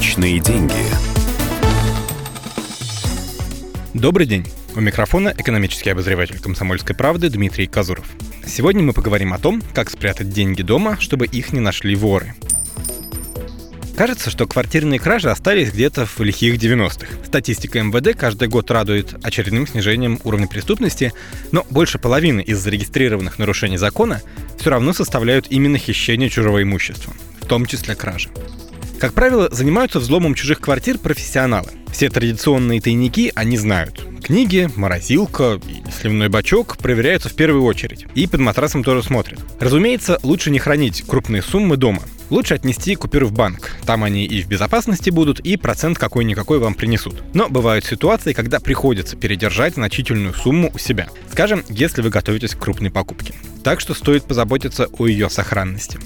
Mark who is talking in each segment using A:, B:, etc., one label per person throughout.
A: Личные деньги.
B: Добрый день. У микрофона экономический обозреватель «Комсомольской правды» Дмитрий Казуров. Сегодня мы поговорим о том, как спрятать деньги дома, чтобы их не нашли воры. Кажется, что квартирные кражи остались где-то в лихих 90-х. Статистика МВД каждый год радует очередным снижением уровня преступности, но больше половины из зарегистрированных нарушений закона все равно составляют именно хищение чужого имущества, в том числе кражи. Как правило, занимаются взломом чужих квартир профессионалы. Все традиционные тайники они знают. Книги, морозилка сливной бачок проверяются в первую очередь. И под матрасом тоже смотрят. Разумеется, лучше не хранить крупные суммы дома. Лучше отнести купюры в банк. Там они и в безопасности будут, и процент какой-никакой вам принесут. Но бывают ситуации, когда приходится передержать значительную сумму у себя. Скажем, если вы готовитесь к крупной покупке. Так что стоит позаботиться о ее сохранности.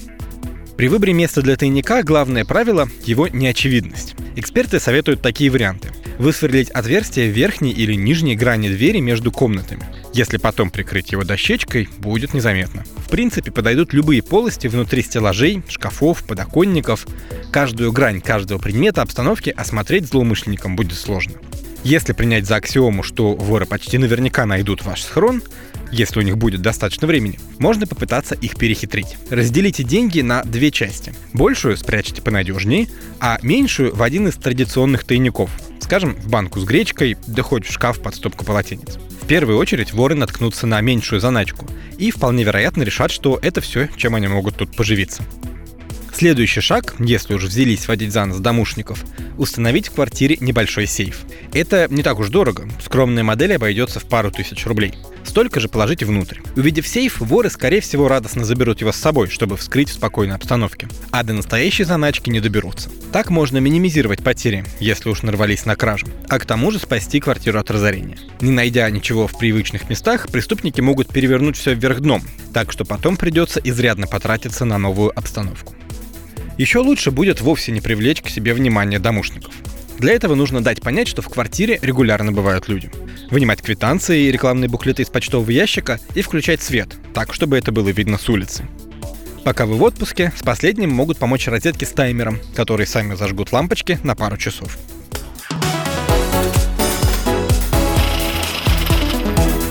B: При выборе места для тайника главное правило – его неочевидность. Эксперты советуют такие варианты. Высверлить отверстие в верхней или нижней грани двери между комнатами. Если потом прикрыть его дощечкой, будет незаметно. В принципе, подойдут любые полости внутри стеллажей, шкафов, подоконников. Каждую грань каждого предмета обстановки осмотреть злоумышленникам будет сложно. Если принять за аксиому, что воры почти наверняка найдут ваш схрон, если у них будет достаточно времени, можно попытаться их перехитрить. Разделите деньги на две части. Большую спрячьте понадежнее, а меньшую в один из традиционных тайников. Скажем, в банку с гречкой, да хоть в шкаф под стопку полотенец. В первую очередь воры наткнутся на меньшую заначку и вполне вероятно решат, что это все, чем они могут тут поживиться. Следующий шаг, если уже взялись водить за нос домушников, установить в квартире небольшой сейф. Это не так уж дорого, скромная модель обойдется в пару тысяч рублей. Столько же положите внутрь. Увидев сейф, воры, скорее всего, радостно заберут его с собой, чтобы вскрыть в спокойной обстановке. А до настоящей заначки не доберутся. Так можно минимизировать потери, если уж нарвались на кражу. А к тому же спасти квартиру от разорения. Не найдя ничего в привычных местах, преступники могут перевернуть все вверх дном, так что потом придется изрядно потратиться на новую обстановку. Еще лучше будет вовсе не привлечь к себе внимание домушников. Для этого нужно дать понять, что в квартире регулярно бывают люди. Вынимать квитанции и рекламные буклеты из почтового ящика и включать свет, так, чтобы это было видно с улицы. Пока вы в отпуске, с последним могут помочь розетки с таймером, которые сами зажгут лампочки на пару часов.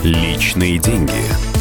A: Личные деньги.